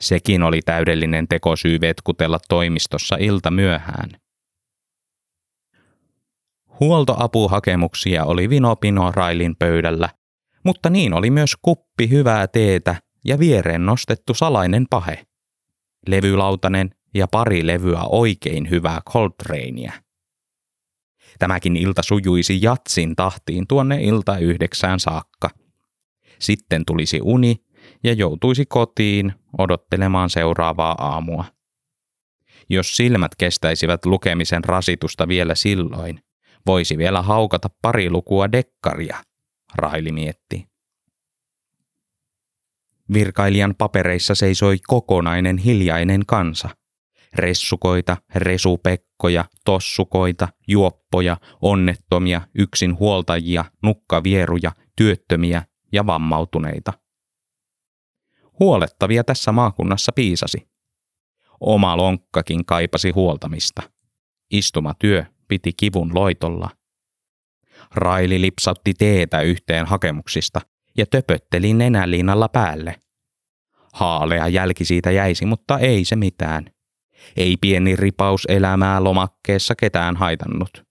Sekin oli täydellinen tekosyy vetkutella toimistossa ilta myöhään. Huoltoapuhakemuksia oli vinopino Railin pöydällä, mutta niin oli myös kuppi hyvää teetä ja viereen nostettu salainen pahe. Levylautanen ja pari levyä oikein hyvää Coltranea. Tämäkin ilta sujuisi jatsin tahtiin tuonne ilta yhdeksään saakka. Sitten tulisi uni ja joutuisi kotiin odottelemaan seuraavaa aamua. Jos silmät kestäisivät lukemisen rasitusta vielä silloin, voisi vielä haukata pari lukua dekkaria, Raili mietti. Virkailijan papereissa seisoi kokonainen hiljainen kansa. Ressukoita, resupekkoja, tossukoita, juoppoja, onnettomia, yksinhuoltajia, nukkavieruja, työttömiä ja vammautuneita. Huolettavia tässä maakunnassa piisasi. Oma lonkkakin kaipasi huoltamista. Istumatyö piti kivun loitolla. Raili lipsautti teetä yhteen hakemuksista ja töpötteli nenäliinalla päälle. Haalea jälki siitä jäisi, mutta ei se mitään. Ei pieni ripaus elämää lomakkeessa ketään haitannut,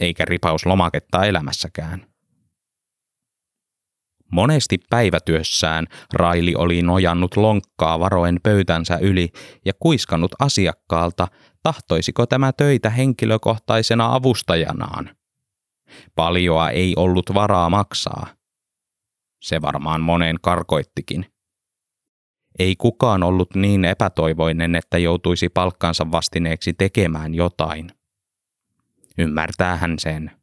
eikä ripaus lomaketta elämässäkään. Monesti päivätyössään Raili oli nojannut lonkkaa varoen pöytänsä yli ja kuiskannut asiakkaalta, tahtoisiko tämä töitä henkilökohtaisena avustajanaan. Paljoa ei ollut varaa maksaa. Se varmaan moneen karkoittikin. Ei kukaan ollut niin epätoivoinen, että joutuisi palkkansa vastineeksi tekemään jotain. Ymmärtää hän sen.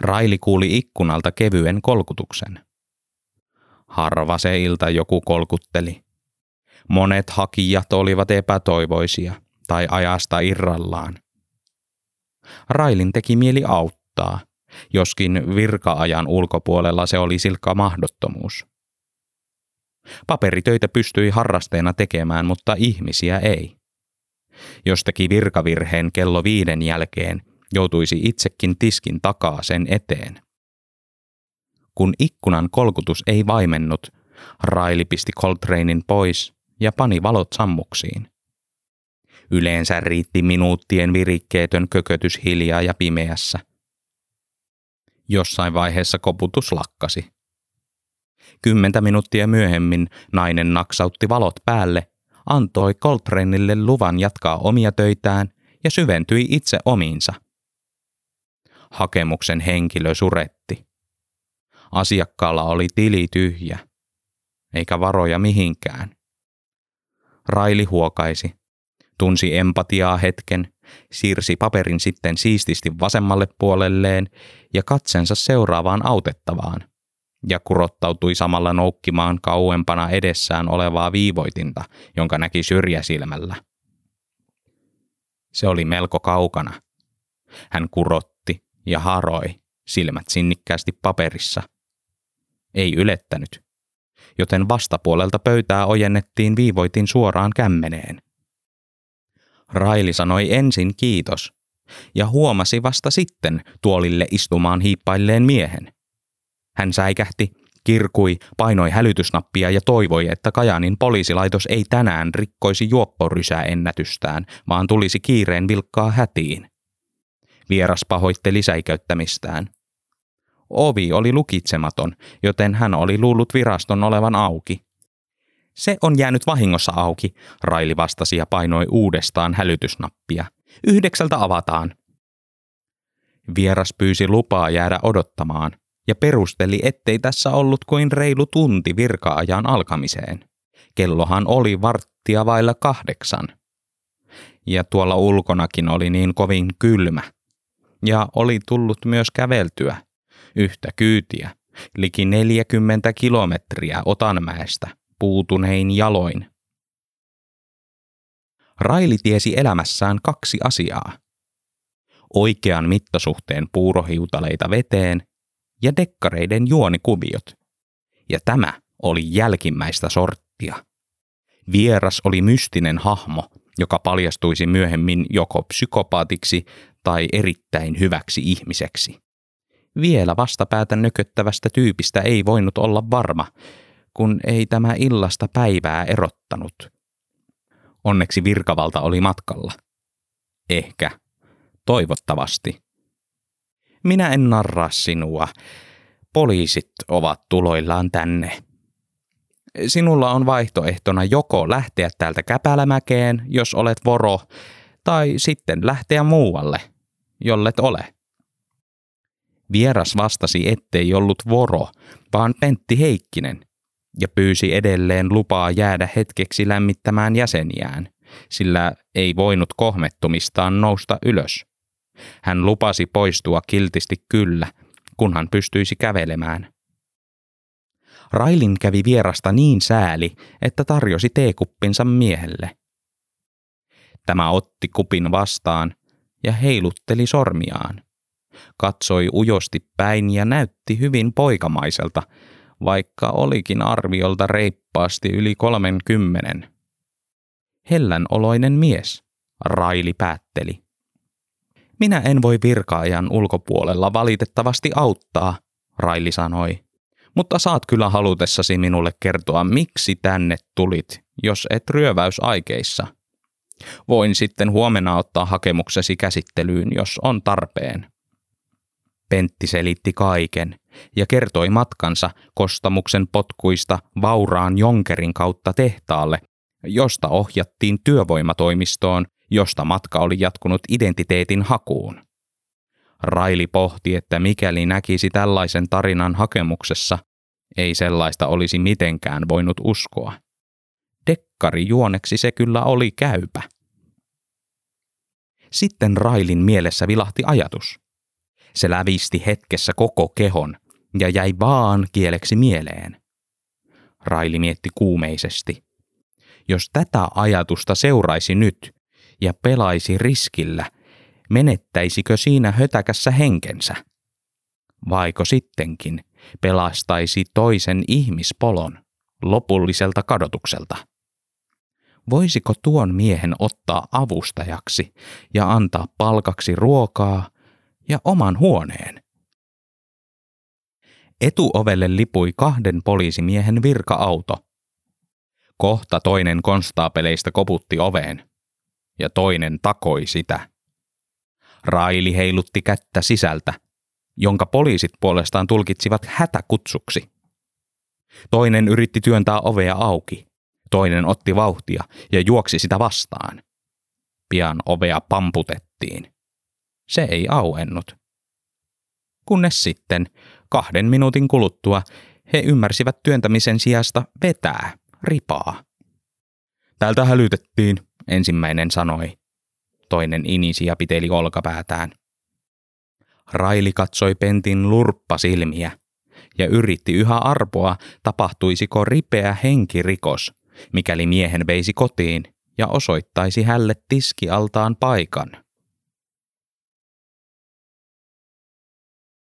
Raili kuuli ikkunalta kevyen kolkutuksen. Harva se ilta joku kolkutteli. Monet hakijat olivat epätoivoisia tai ajasta irrallaan. Railin teki mieli auttaa, joskin virkaajan ulkopuolella se oli silkka mahdottomuus. Paperitöitä pystyi harrasteena tekemään, mutta ihmisiä ei. Jos teki virkavirheen kello viiden jälkeen, joutuisi itsekin tiskin takaa sen eteen. Kun ikkunan kolkutus ei vaimennut, Raili pisti Coltranein pois ja pani valot sammuksiin. Yleensä riitti minuuttien virikkeetön kökötys hiljaa ja pimeässä. Jossain vaiheessa koputus lakkasi. Kymmentä minuuttia myöhemmin nainen naksautti valot päälle, antoi Coltraneille luvan jatkaa omia töitään ja syventyi itse omiinsa – hakemuksen henkilö suretti. Asiakkaalla oli tili tyhjä, eikä varoja mihinkään. Raili huokaisi, tunsi empatiaa hetken, siirsi paperin sitten siististi vasemmalle puolelleen ja katsensa seuraavaan autettavaan, ja kurottautui samalla noukkimaan kauempana edessään olevaa viivoitinta, jonka näki syrjäsilmällä. Se oli melko kaukana. Hän kurotti ja haroi, silmät sinnikkäästi paperissa. Ei ylettänyt, joten vastapuolelta pöytää ojennettiin viivoitin suoraan kämmeneen. Raili sanoi ensin kiitos ja huomasi vasta sitten tuolille istumaan hiippailleen miehen. Hän säikähti, kirkui, painoi hälytysnappia ja toivoi, että Kajanin poliisilaitos ei tänään rikkoisi juopporysää ennätystään, vaan tulisi kiireen vilkkaa hätiin. Vieras pahoitteli säikäyttämistään. Ovi oli lukitsematon, joten hän oli luullut viraston olevan auki. Se on jäänyt vahingossa auki, Raili vastasi ja painoi uudestaan hälytysnappia. Yhdeksältä avataan. Vieras pyysi lupaa jäädä odottamaan ja perusteli, ettei tässä ollut kuin reilu tunti virkaajan alkamiseen. Kellohan oli varttia vailla kahdeksan. Ja tuolla ulkonakin oli niin kovin kylmä. Ja oli tullut myös käveltyä yhtä kyytiä, liki 40 kilometriä Otanmäestä, puutunein jaloin. Raili tiesi elämässään kaksi asiaa. Oikean mittasuhteen puurohiutaleita veteen ja dekkareiden juonikuviot. Ja tämä oli jälkimmäistä sorttia. Vieras oli mystinen hahmo, joka paljastuisi myöhemmin joko psykopaatiksi tai erittäin hyväksi ihmiseksi. Vielä vastapäätä nököttävästä tyypistä ei voinut olla varma, kun ei tämä illasta päivää erottanut. Onneksi virkavalta oli matkalla. Ehkä. Toivottavasti. Minä en narraa sinua. Poliisit ovat tuloillaan tänne. Sinulla on vaihtoehtona joko lähteä täältä Käpälämäkeen, jos olet voro, tai sitten lähteä muualle, jollet ole. Vieras vastasi, ettei ollut voro, vaan Pentti Heikkinen, ja pyysi edelleen lupaa jäädä hetkeksi lämmittämään jäseniään, sillä ei voinut kohmettumistaan nousta ylös. Hän lupasi poistua kiltisti kyllä, kunhan pystyisi kävelemään. Railin kävi vierasta niin sääli, että tarjosi teekuppinsa miehelle. Tämä otti kupin vastaan ja heilutteli sormiaan. Katsoi ujosti päin ja näytti hyvin poikamaiselta, vaikka olikin arviolta reippaasti yli kolmenkymmenen. Hellän oloinen mies, Raili päätteli. Minä en voi virkaajan ulkopuolella valitettavasti auttaa, Raili sanoi. Mutta saat kyllä halutessasi minulle kertoa, miksi tänne tulit, jos et ryöväysaikeissa. Voin sitten huomenna ottaa hakemuksesi käsittelyyn, jos on tarpeen. Pentti selitti kaiken ja kertoi matkansa kostamuksen potkuista vauraan Jonkerin kautta tehtaalle, josta ohjattiin työvoimatoimistoon josta matka oli jatkunut identiteetin hakuun. Raili pohti, että mikäli näkisi tällaisen tarinan hakemuksessa, ei sellaista olisi mitenkään voinut uskoa. Dekkari juoneksi se kyllä oli käypä. Sitten Railin mielessä vilahti ajatus. Se lävisti hetkessä koko kehon ja jäi vaan kieleksi mieleen. Raili mietti kuumeisesti. Jos tätä ajatusta seuraisi nyt, ja pelaisi riskillä, menettäisikö siinä hötäkässä henkensä? Vaiko sittenkin pelastaisi toisen ihmispolon lopulliselta kadotukselta? Voisiko tuon miehen ottaa avustajaksi ja antaa palkaksi ruokaa ja oman huoneen? Etuovelle lipui kahden poliisimiehen virka-auto. Kohta toinen konstaapeleista koputti oveen ja toinen takoi sitä. Raili heilutti kättä sisältä, jonka poliisit puolestaan tulkitsivat hätäkutsuksi. Toinen yritti työntää ovea auki, toinen otti vauhtia ja juoksi sitä vastaan. Pian ovea pamputettiin. Se ei auennut. Kunnes sitten, kahden minuutin kuluttua, he ymmärsivät työntämisen sijasta vetää, ripaa. Täältä hälytettiin, ensimmäinen sanoi. Toinen inisi ja piteli olkapäätään. Raili katsoi Pentin lurppa silmiä ja yritti yhä arpoa, tapahtuisiko ripeä henkirikos, mikäli miehen veisi kotiin ja osoittaisi hälle tiskialtaan paikan.